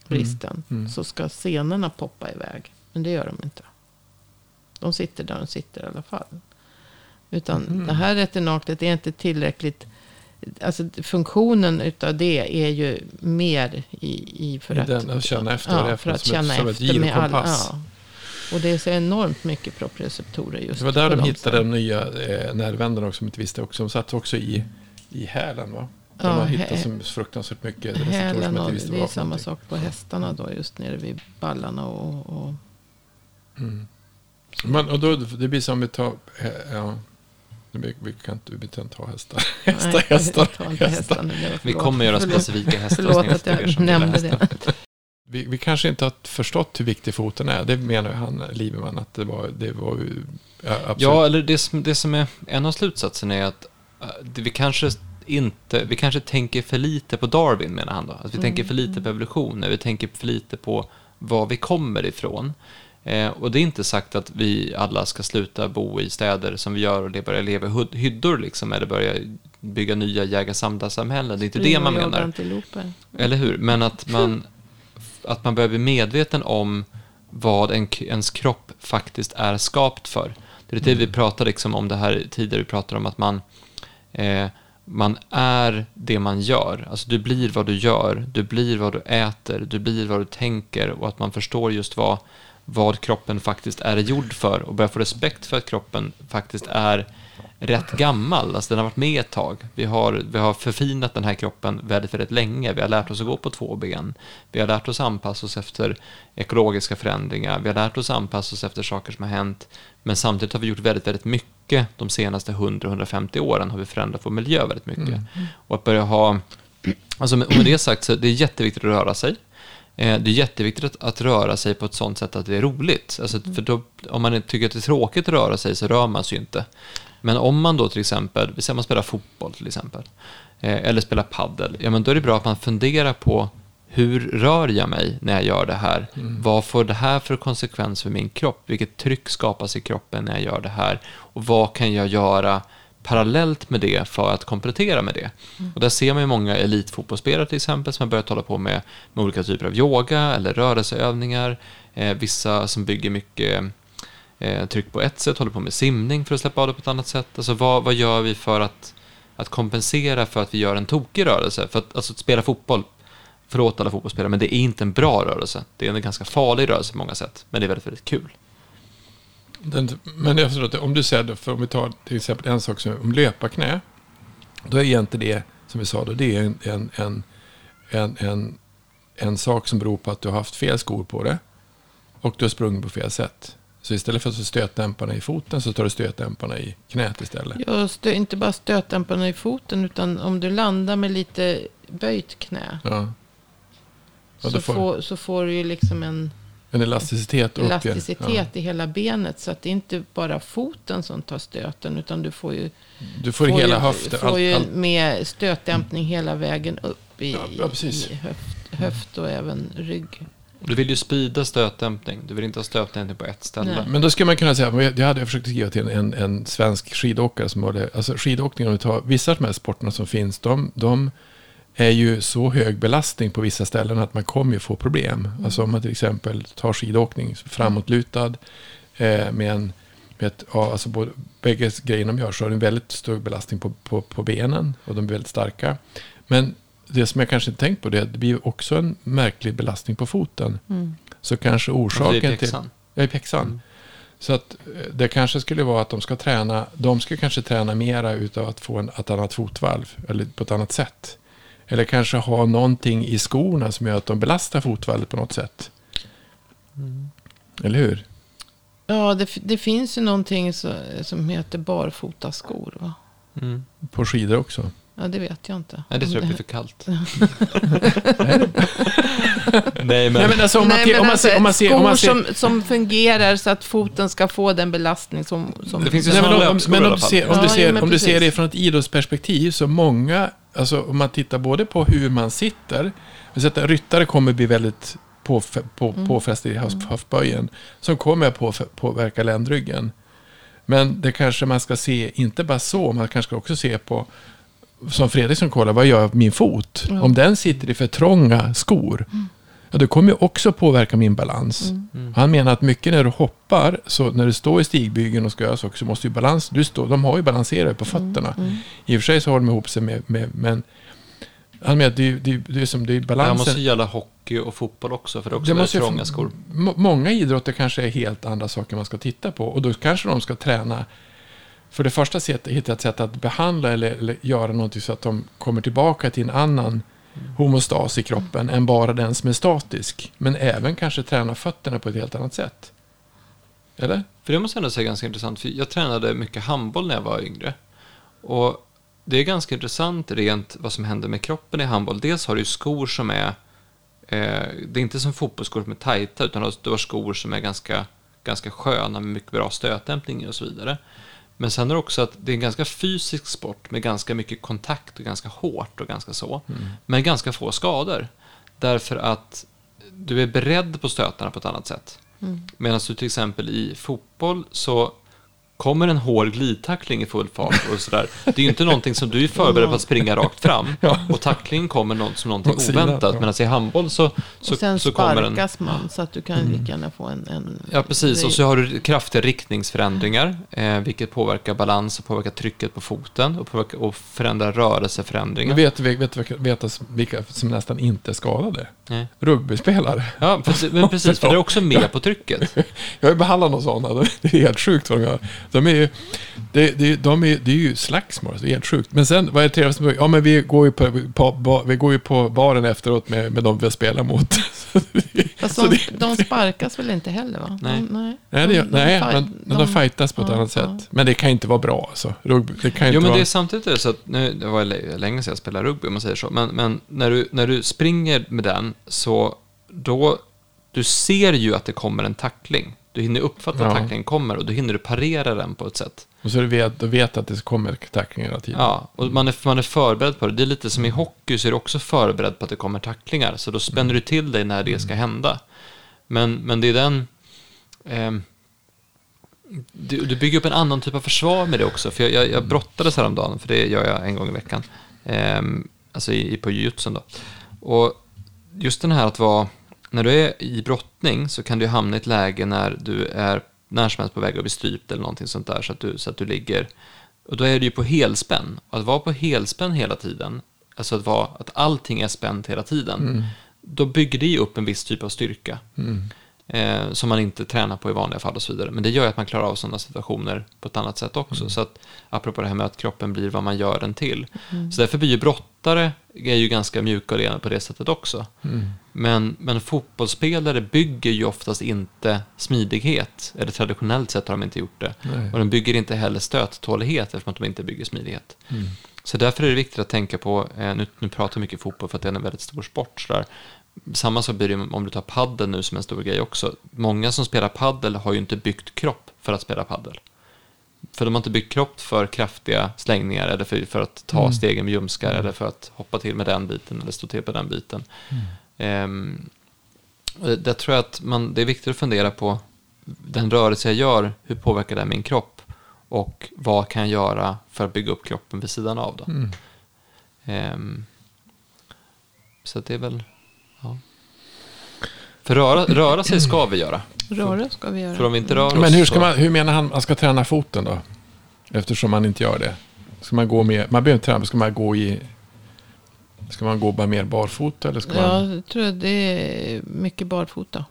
bristen. Mm. Mm. Så ska senorna poppa iväg. Men det gör de inte. De sitter där de sitter i alla fall. Utan mm. det här retinaklet är inte tillräckligt. Alltså funktionen utav det är ju mer i, i för att, den, att känna efter. Ja, för att känna ett, efter med all, ja. Och det är så enormt mycket proprioceptorer just Det var där de hittade de nya eh, nervändarna också, som inte visste också. De satt också i, i hälen va? De ja, har hittat så fruktansvärt mycket hälen och, Det är samma sak på hästarna då, just nere vid ballarna och... och... Mm. Men, och då, det blir som vi tar... Ja, vi, vi kan inte, vi kan inte ha hästar. Hästar, Nej, hästar, hästar. hästar. Vi kommer göra specifika hästar. Förlåt att jag nämnde det. Vi, vi, kanske inte har förstått hur viktig foten är. Det menar ju han, Lieberman, att det var, det var ja, absolut. Ja, eller det som, det som är en av slutsatserna är att uh, vi kanske inte, vi kanske tänker för lite på Darwin menar han då. Att vi mm. tänker för lite på evolution, vi tänker för lite på var vi kommer ifrån. Eh, och det är inte sagt att vi alla ska sluta bo i städer som vi gör och det börja leva i hyddor liksom, eller börja bygga nya jägar-samlarsamhällen. Det är inte Spring det man menar. Eller hur? Men att man, att man börjar bli medveten om vad en, ens kropp faktiskt är skapt för. Det är det vi pratade liksom om det här tidigare, vi pratade om att man eh, man är det man gör. Alltså du blir vad du gör, du blir vad du äter, du blir vad du tänker och att man förstår just vad, vad kroppen faktiskt är gjord för och börjar få respekt för att kroppen faktiskt är rätt gammal. Alltså den har varit med ett tag. Vi har, vi har förfinat den här kroppen väldigt, väldigt länge. Vi har lärt oss att gå på två ben. Vi har lärt oss anpassa oss efter ekologiska förändringar. Vi har lärt oss anpassa oss efter saker som har hänt. Men samtidigt har vi gjort väldigt, väldigt mycket de senaste 100-150 åren har vi förändrat vår miljö väldigt mycket. Mm. Och att börja ha, alltså med, med det sagt så det är jätteviktigt att röra sig. Eh, det är jätteviktigt att, att, röra sig på ett sånt sätt att det är roligt. Alltså, för då, om man tycker att det är tråkigt att röra sig så rör man sig ju inte. Men om man då till exempel, vi säger man spelar fotboll till exempel, eh, eller spelar paddel, ja men då är det bra att man funderar på hur rör jag mig när jag gör det här? Mm. Vad får det här för konsekvens för min kropp? Vilket tryck skapas i kroppen när jag gör det här? Och vad kan jag göra parallellt med det för att komplettera med det? Mm. Och där ser man ju många elitfotbollsspelare till exempel som har börjat hålla på med, med olika typer av yoga eller rörelseövningar. Eh, vissa som bygger mycket eh, tryck på ett sätt, håller på med simning för att släppa av det på ett annat sätt. Alltså vad, vad gör vi för att, att kompensera för att vi gör en tokig rörelse? För att, alltså, att spela fotboll, förlåt alla fotbollsspelare, men det är inte en bra rörelse. Det är en ganska farlig rörelse på många sätt, men det är väldigt, väldigt kul. Den, men jag förstår att om du säger, för om vi tar till exempel en sak som om löparknä, då är egentligen det, som vi sa då, det är en, en, en, en, en, en sak som beror på att du har haft fel skor på det och du har sprungit på fel sätt. Så istället för att stötdämparna i foten så tar du stötdämparna i knät istället. Ja, stö, inte bara stötdämparna i foten utan om du landar med lite böjt knä. Ja. Ja, så, får, får, så får du ju liksom en, en elasticitet, elasticitet ja. i hela benet. Så att det är inte bara foten som tar stöten utan du får ju, du får, får hela höften. Du får ju all... med stötdämpning hela vägen upp i, i höft, höft och även rygg. Du vill ju sprida stötdämpning. Du vill inte ha stötdämpning på ett ställe. Nej. Men då skulle man kunna säga, jag hade försökt skriva till en, en svensk skidåkare som har det. Alltså skidåkning, om vi tar vissa av de här sporterna som finns, de, de är ju så hög belastning på vissa ställen att man kommer ju få problem. Mm. Alltså om man till exempel tar skidåkning framåtlutad eh, med en med ett, ja, alltså både, bägge grejerna de gör så har de en väldigt stor belastning på, på, på benen och de är väldigt starka. Men det som jag kanske inte tänkt på det, det blir också en märklig belastning på foten. Mm. Så kanske orsaken till... Ja, i pjäxan. Mm. Så att eh, det kanske skulle vara att de ska träna, de ska kanske träna mera utav att få en, ett annat fotvalv, eller på ett annat sätt. Eller kanske ha någonting i skorna som gör att de belastar fotvalvet på något sätt. Mm. Eller hur? Ja, det, det, finns ju någonting så, som heter barfotaskor. Va? Mm. På skidor också? Ja, det vet jag inte. Nej, det tror jag blir för kallt. Nej, men... Nej, men alltså om man, Nej, om man, ser, om man ser, skor om man ser... Som, som fungerar så att foten ska få den belastning som... som det finns ju Nej, men om, men om du ser, om, du ser, ja, om du ser det från ett idrottsperspektiv så många, alltså om man tittar både på hur man sitter, så att ryttare kommer bli väldigt på, på, mm. i höftböjen, som kommer att på, påverka ländryggen. Men det kanske man ska se, inte bara så, man kanske ska också se på, som Fredriksson kollar, vad gör jag min fot? Mm. Om den sitter i för trånga skor, mm. ja, det kommer ju också påverka min balans. Mm. mm. Han menar att mycket när du hoppar, så när du står i stigbygeln och ska göra saker, så måste ju balans, du står, de har ju balanserat på mm. fötterna. Mm. I och för sig så har de ihop sig med, med men han menar att det, det, det, är som det är balansen. Det måste gälla hockey och fotboll också, för det är också det måste trånga skor. Många idrotter kanske är helt andra saker man ska titta på. Och då kanske de ska träna, för det första sätt, hitta ett sätt att behandla eller, eller göra någonting så att de kommer tillbaka till en annan homostas i kroppen än bara den som är statisk. Men även kanske träna fötterna på ett helt annat sätt. Eller? För det måste jag ändå säga ganska intressant, för jag tränade mycket handboll när jag var yngre. Och det är ganska intressant rent vad som händer med kroppen i handboll. Dels har du skor som är, eh, det är inte som fotbollsskor som är tajta, utan du har skor som är ganska, ganska sköna med mycket bra stötdämpning och så vidare. Men sen är det också att det är en ganska fysisk sport med ganska mycket kontakt och ganska hårt och ganska så. Mm. Men ganska få skador. Därför att du är beredd på stötarna på ett annat sätt. Mm. Medan du till exempel i fotboll så kommer en hård glidtackling i full fart och sådär. Det är ju inte någonting som du är förberedd på att springa rakt fram. Och tacklingen kommer något, som någonting oväntat. Medan i handboll så, så, och sen så kommer den... sparkas man så att du kan lika gärna få en, en... Ja, precis. Och så har du kraftiga riktningsförändringar. Eh, vilket påverkar balans och påverkar trycket på foten. Och, påverkar, och förändrar röelseförändringar. Men vet du vet, vet, vet, vilka som nästan inte är skadade? Nej. Rugbyspelare. Ja, precis, men precis. För det är också med på trycket. Jag har behandlat några sådana. Det är helt sjukt vad de gör. De är ju, det, det, de är, det är ju slagsmål, det är helt sjukt. Men sen, vad är det trevligaste? Ja, men vi går ju på, på, på, vi går ju på baren efteråt med, med de vi spelar mot. Fast de, det, de sparkas väl inte heller va? Nej, de, nej. nej, det, de, nej de, men, de, de fightas på ett ja, annat ja. sätt. Men det kan inte vara bra alltså. Rugby, det kan inte jo, men vara... det är samtidigt så att, nu, det var länge sedan jag spelade rugby om man säger så. Men, men när, du, när du springer med den så då, du ser ju att det kommer en tackling. Du hinner uppfatta ja. att tacklingen kommer och då hinner du parera den på ett sätt. Och så du vet, du vet att det kommer tacklingar hela tiden. Ja, och man är, man är förberedd på det. Det är lite som i hockey så är du också förberedd på att det kommer tacklingar. Så då spänner mm. du till dig när det ska hända. Men, men det är den... Eh, du, du, bygger upp en annan typ av försvar med det också. För jag, jag, jag brottades häromdagen, för det gör jag en gång i veckan. Eh, alltså i, på jujutsun då. Och just den här att vara när du är i brottning så kan du hamna i ett läge när du är när som helst på väg att bli strypt eller någonting sånt där så att du, så att du ligger och då är du ju på helspänn. Att vara på helspänn hela tiden, alltså att, vara, att allting är spänt hela tiden, mm. då bygger det ju upp en viss typ av styrka. Mm. Eh, som man inte tränar på i vanliga fall och så vidare. Men det gör att man klarar av sådana situationer på ett annat sätt också. Mm. Så att, apropå det här med att kroppen blir vad man gör den till. Mm. Så därför blir ju brottare är ju ganska mjuka och rena på det sättet också. Mm. Men, men fotbollsspelare bygger ju oftast inte smidighet. Eller traditionellt sett har de inte gjort det. Nej. Och de bygger inte heller stöttålighet eftersom att de inte bygger smidighet. Mm. Så därför är det viktigt att tänka på, eh, nu, nu pratar vi mycket fotboll för att det är en väldigt stor sport. Så Samma sak blir det om du tar paddel nu som en stor grej också. Många som spelar paddel har ju inte byggt kropp för att spela paddel. För de har inte byggt kropp för kraftiga slängningar eller för, för att ta mm. stegen med ljumskar mm. eller för att hoppa till med den biten eller stå till på den biten. Mm. Um, det tror jag att man, det är viktigt att fundera på den rörelse jag gör, hur påverkar det min kropp? Och vad kan jag göra för att bygga upp kroppen vid sidan av då? Um, så det är väl. För röra, röra sig ska vi göra. Röra ska vi göra. För om vi inte rör oss Men hur, ska man, hur menar han att man ska träna foten då? Eftersom man inte gör det. Ska man gå med, man behöver inte träna, ska man gå i Ska man gå bara mer barfota? Eller ska ja, man... jag tror det är mycket barfota.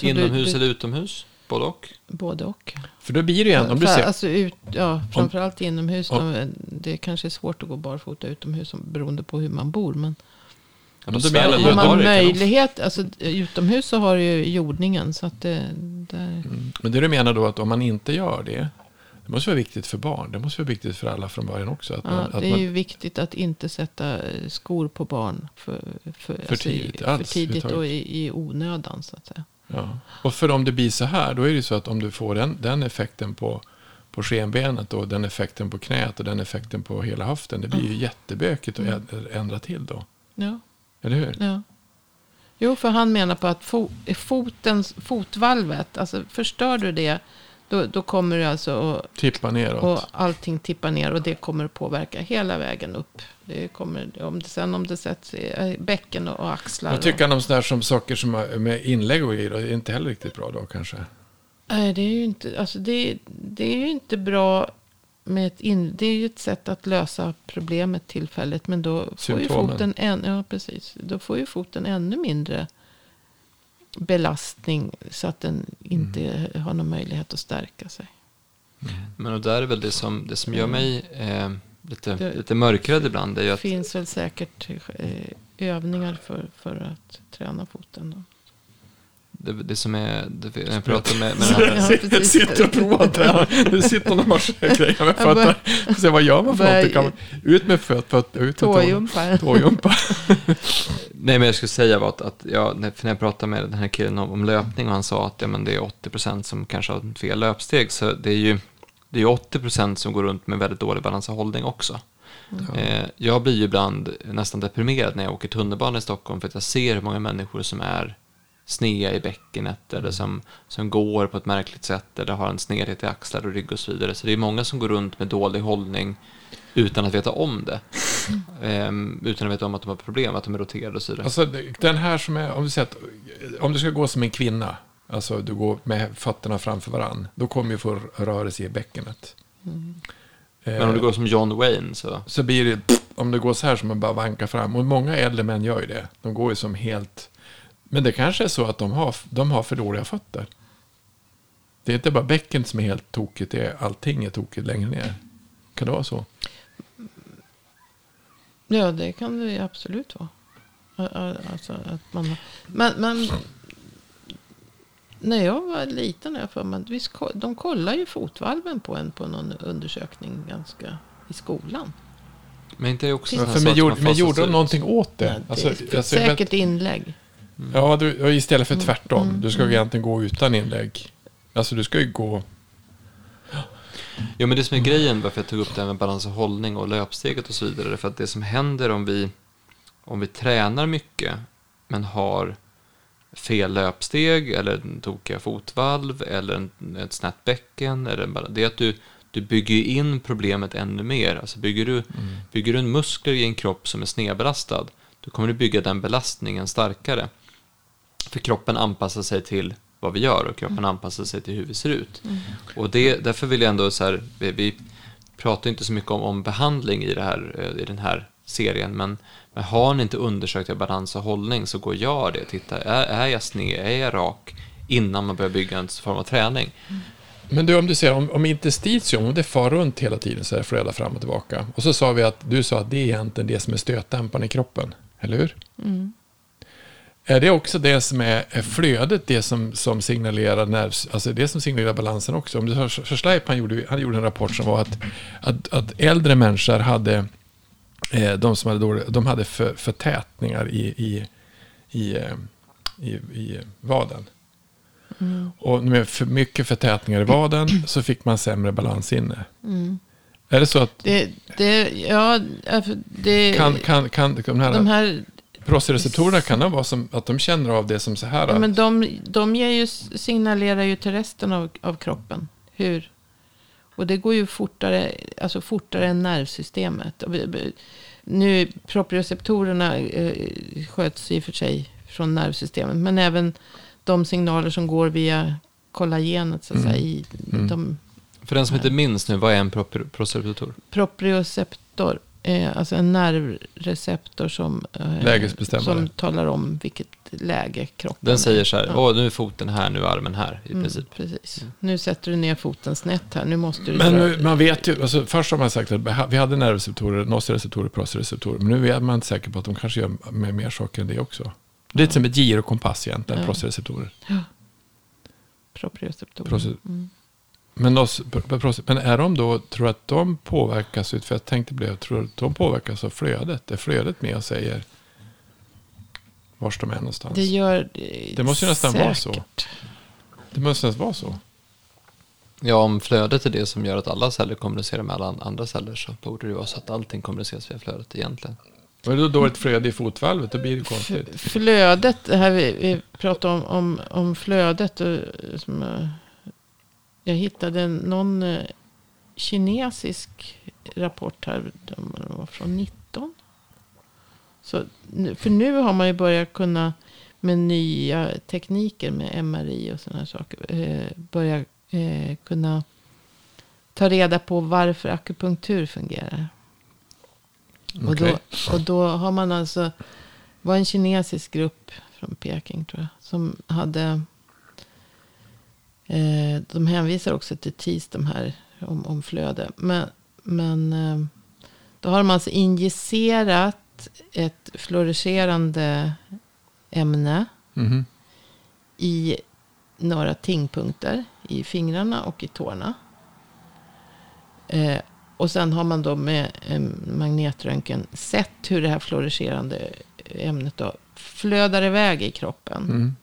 Inomhus du, eller utomhus? Både och? Både och. För då blir det ju en, om du ser... Alltså ut, ja, framförallt inomhus. Om, det är kanske är svårt att gå barfota utomhus beroende på hur man bor. Men ja, men Sverige, har man möjlighet, alltså utomhus så har du ju jordningen. Så att det, där... Mm. Men det du menar då att om man inte gör det, det måste vara viktigt för barn. Det måste vara viktigt för alla från början också. Att ja, man, att det är man... ju viktigt att inte sätta skor på barn för, för, för alltså tidigt, i, för tidigt och i, i onödan. Så att säga. Ja. Och för om det blir så här, då är det så att om du får den, den effekten på, på skenbenet och den effekten på knät och den effekten på hela höften. Det blir ju jättebökigt att mm. ändra till då. Ja. Eller hur? Ja. Jo, för han menar på att fo, fotens, fotvalvet, alltså förstör du det, Då, då kommer det alltså att tippa neråt. Och allting tippar ner och det kommer att påverka hela vägen upp. Det kommer, om det, sen om det sätts i bäcken och axlar. Vad tycker han om sådär som saker som med inlägg och grejer? Det är inte heller riktigt bra då kanske? Nej, det är ju inte, alltså det, det är ju inte bra med ett in, det är ju ett sätt att lösa problemet tillfälligt. Men då får, ju foten, en, ja, precis, då får ju foten ännu mindre belastning. Så att den inte mm. har någon möjlighet att stärka sig. Mm. Men och där är väl det som, det som gör mig eh, lite, det, lite mörkrädd ibland. Det är att, finns väl säkert eh, övningar för, för att träna foten. Då. Det, det som är, det, när jag pratar med, med den här... Ja, sitter och provar. Det sitter någon massa grejer med fötterna. Se vad gör man för något? Ut med fötterna, ut med tåjumpar. tåjumpar. Nej, men jag skulle säga var att, att ja, när jag pratade med den här killen om, om löpning och han sa att ja, men det är 80% som kanske har fel löpsteg. Så det är ju det är 80% som går runt med väldigt dålig balans och hållning också. Mm. Eh, jag blir ju ibland nästan deprimerad när jag åker tunnelbana i Stockholm för att jag ser hur många människor som är snea i bäckenet eller som, som går på ett märkligt sätt eller har en snedhet i axlar och rygg och så vidare. Så det är många som går runt med dålig hållning utan att veta om det. Um, utan att veta om att de har problem, att de är roterade och så vidare. Alltså den här som är, om du, säger att, om du ska gå som en kvinna, alltså du går med fötterna framför varann, då kommer du få rörelse i bäckenet. Mm. Men om du går som John Wayne så? Så blir det, om du går så här som man bara vankar fram, och många äldre män gör ju det, de går ju som helt men det kanske är så att de har, de har för dåliga fötter. Det är inte bara bäcken som är helt tokigt, det är allting är tokigt längre ner. Kan det vara så? Ja, det kan det absolut vara. Alltså, att man, men, men när jag var liten, jag för mig, visst, de kollar ju fotvalven på en på någon undersökning ganska i skolan. Men inte också ja, för men, gjorde, men gjorde de någonting åt det? Ja, det alltså, alltså, säkert inlägg. Mm. Ja, du, istället för mm. tvärtom. Mm. Du ska egentligen gå utan inlägg. Alltså du ska ju gå... Ja, men det som är grejen, varför jag tog upp det här med balans och hållning och löpsteget och så vidare, är för att det som händer om vi, om vi tränar mycket, men har fel löpsteg eller tokiga fotvalv eller en, ett snett bäcken, eller det är att du, du bygger in problemet ännu mer. Alltså bygger du, mm. bygger du en muskler i en kropp som är snedbelastad, då kommer du bygga den belastningen starkare. För kroppen anpassar sig till vad vi gör och kroppen mm. anpassar sig till hur vi ser ut. Mm. Och det, därför vill jag ändå så här, vi, vi pratar inte så mycket om, om behandling i, det här, eh, i den här serien, men, men har ni inte undersökt er balans och hållning så gå och gör det. Titta, är, är jag sned, är jag rak, innan man börjar bygga en form av träning. Mm. Men du, om du ser, om, om interstitium, om det far runt hela tiden så här flödar fram och tillbaka. Och så sa vi att du sa att det är egentligen det som är stötdämparen i kroppen, eller hur? Mm. Är det också det som är, flödet, det som, som signalerar nerv, alltså det som signalerar balansen också? Om du har Schleip, han gjorde, han gjorde en rapport som var att, att, att äldre människor hade, eh, de som hade dåliga, de hade för, förtätningar i, i, i, eh, i, i vaden. Mm. Och med för mycket förtätningar i vaden så fick man sämre balans inne. Mm. Är det så att... Det, det, ja, det, kan, kan, kan de här, de här Prostereceptorerna kan det vara som att de känner av det som så här. Ja, men de, de ger ju, signalerar ju till resten av, av kroppen. Hur? Och det går ju fortare, alltså fortare än nervsystemet. Nu, proprioceptorerna eh, sköts i och för sig från nervsystemet. Men även de signaler som går via kollagenet. Så att mm. säga, i, mm. de, för den som inte minns nu, vad är en proprioceptor? Proprioceptor Eh, alltså en nervreceptor som, eh, som talar om vilket läge kroppen Den säger så här, ja. Åh, nu är foten här, nu är armen här i mm, princip. Precis. Mm. Nu sätter du ner foten snett här, nu måste du... Men nu, man vet ju, alltså, först har man sagt att vi hade nervreceptorer, nociceptorer, prostereceptorer. Men nu är man inte säker på att de kanske gör med mer saker än det också. Det är lite som ett gir och kompass egentligen, ja. prostereceptorer. Ja. Proprioceptorer. Mm. Men, men är de då, tror du att de påverkas, för jag tänkte det, jag tror att de påverkas av flödet? Är flödet med och säger var de är någonstans? Det gör det Det måste ju nästan säkert. vara så. Det måste nästan vara så. Ja, om flödet är det som gör att alla celler kommunicerar med alla andra celler så borde det vara så att allting kommuniceras via flödet egentligen. Och är det då dåligt flöde i fotvalvet, då blir det konstigt. Flödet, det här vi, vi pratar om, om, om flödet. Och, som, jag hittade någon eh, kinesisk rapport här. Den var från 19. Så, för nu har man ju börjat kunna med nya tekniker med MRI och sådana saker. Eh, börja eh, kunna ta reda på varför akupunktur fungerar. Okay. Och, då, och då har man alltså, var en kinesisk grupp från Peking tror jag. Som hade, eh, de hänvisar också till TIS de här om, om flöde. Men, men eh, då har de alltså injicerat ett fluorescerande ämne. Mm. I några tyngdpunkter i fingrarna och i tårna. Eh, och sen har man då med magnetröntgen sett hur det här fluorescerande ämnet då flödar iväg i kroppen. Mm.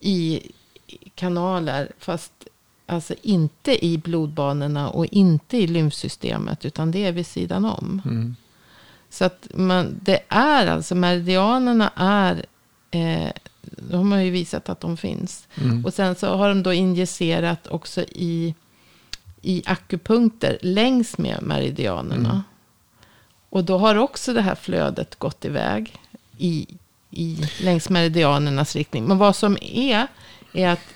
I kanaler, fast alltså inte i blodbanorna och inte i lymfsystemet, utan det är vid sidan om. Mm. Så att man, det är alltså, meridianerna är, eh, de har ju visat att de finns. Mm. Och sen så har de då injicerat också i i akupunkter längs med meridianerna. Mm. Och då har också det här flödet gått iväg i, i, längs meridianernas riktning. Men vad som är, är att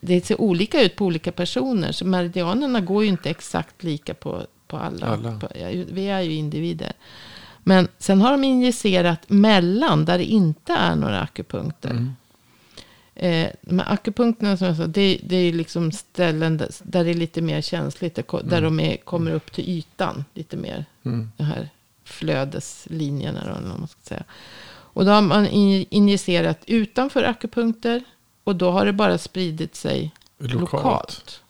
det ser olika ut på olika personer. Så meridianerna går ju inte exakt lika på, på alla. alla. På, vi är ju individer. Men sen har de injicerat mellan, där det inte är några akupunkter. Mm. Eh, men akupunkterna som jag sa, det, det är liksom ställen där, där, det är lite mer känsligt. Där, mm. de är, kommer upp till ytan lite mer. Mm. De här flödeslinjerna eller vad man ska säga. Och då har man injicerat utanför akupunkter. Och då har det bara spridit sig lokalt. lokalt.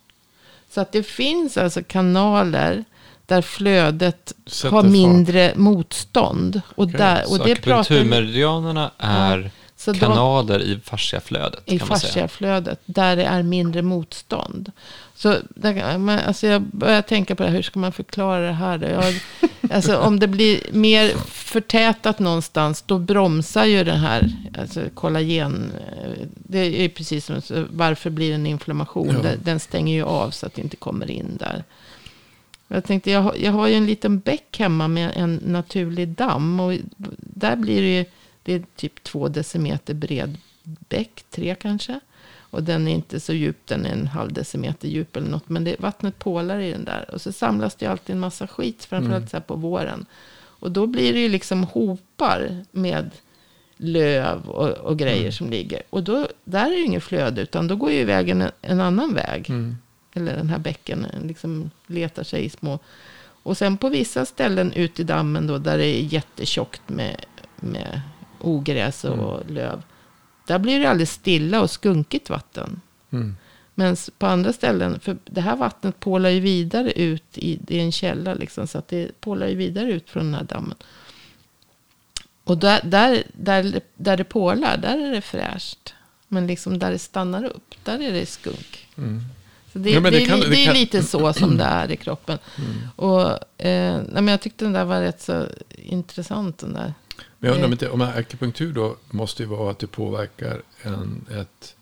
Så att det finns alltså kanaler där flödet Sätter har mindre fart. motstånd. Och, okay. där, och så det akupunkturmeridianerna är... Ja så Kanaler då, i fasciaflödet. I fasciaflödet, där det är mindre motstånd. Så där, alltså jag börjar tänka på det här, hur ska man förklara det här? Jag, alltså om det blir mer förtätat någonstans, då bromsar ju det här, alltså kollagen. Det är precis som, varför blir det en inflammation? Ja. Den stänger ju av så att det inte kommer in där. Jag tänkte, jag har, jag har ju en liten bäck hemma med en naturlig damm. Och där blir det ju det är typ två decimeter bred bäck, tre kanske. Och den är inte så djup, den är en halv decimeter djup eller något. Men det, vattnet pålar i den där. Och så samlas det alltid en massa skit, framförallt mm. så här på våren. Och då blir det ju liksom hopar med löv och, och grejer mm. som ligger. Och då, där är det ju inget flöde, utan då går ju vägen en, en annan väg. Mm. Eller den här bäcken liksom letar sig i små... Och sen på vissa ställen ut i dammen då, där det är jättetjockt med, med ogräs och mm. löv. Där blir det alldeles stilla och skunkigt vatten. Mm. Men på andra ställen, för det här vattnet pålar ju vidare ut i, i en källa. Liksom, så att det pålar ju vidare ut från den här dammen. Och där, där, där, där det pålar, där är det fräscht. Men liksom där det stannar upp, där är det skunk. Mm. Så det, ja, det, det, kan, det, det är lite så som det är i kroppen. Mm. Och, eh, nej, men jag tyckte den där var rätt så intressant. Den där. Men jag undrar om, inte, om akupunktur då måste ju vara att det påverkar en, ett,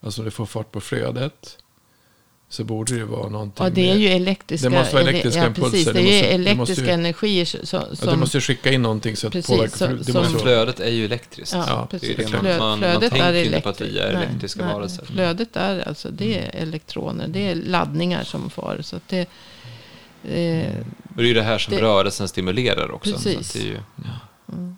alltså det får fart på flödet. Så borde det vara någonting. Ja, det är ju elektriska, det måste vara elektriska ja, impulser. Precis, det, är ju elektriska måste, energier som, som... Ja, du måste skicka in någonting så att precis, påverkar. det som, måste, flödet är ju elektriskt. Ja, ja precis. Det är det man, flödet man, man tänker inte på att vi är nej, elektriska nej, varelser. Flödet är alltså, det är elektroner, det är laddningar som far. Så att det, eh, det är ju det här som det, rörelsen stimulerar också. Precis. Så det är ju, ja. Mm.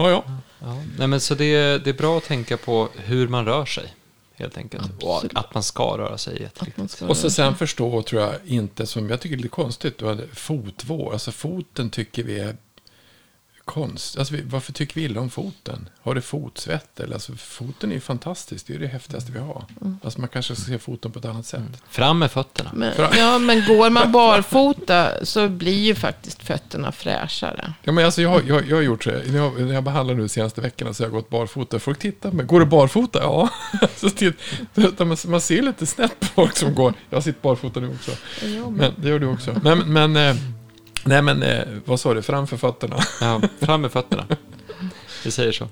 Ja, ja. ja. Nej, men så det, det är bra att tänka på hur man rör sig. Helt enkelt. Absolut. Och att man ska röra sig jätteviktigt. Och så sen förstå, tror jag, inte som jag tycker är lite konstigt, fotvård. Alltså foten tycker vi är konst. Alltså, varför tycker vi illa om foten? Har det fotsvett? Eller? Alltså, foten är ju fantastisk. Det är det häftigaste vi har. Mm. Alltså, man kanske ska se foten på ett annat sätt. Mm. Fram med fötterna. Men, ja, men går man barfota så blir ju faktiskt fötterna fräschare. Ja, men alltså, jag, jag, jag har gjort så när jag, när jag behandlar nu de senaste veckorna så har jag gått barfota. Folk tittar på mig. Går du barfota? Ja. så titt, man, man ser lite snett på folk som går. Jag sitter barfota nu också. Men, det gör du också. Men, men eh, Nej men, eh, vad sa du? Framför fötterna? Ja, fram med fötterna. Vi säger så.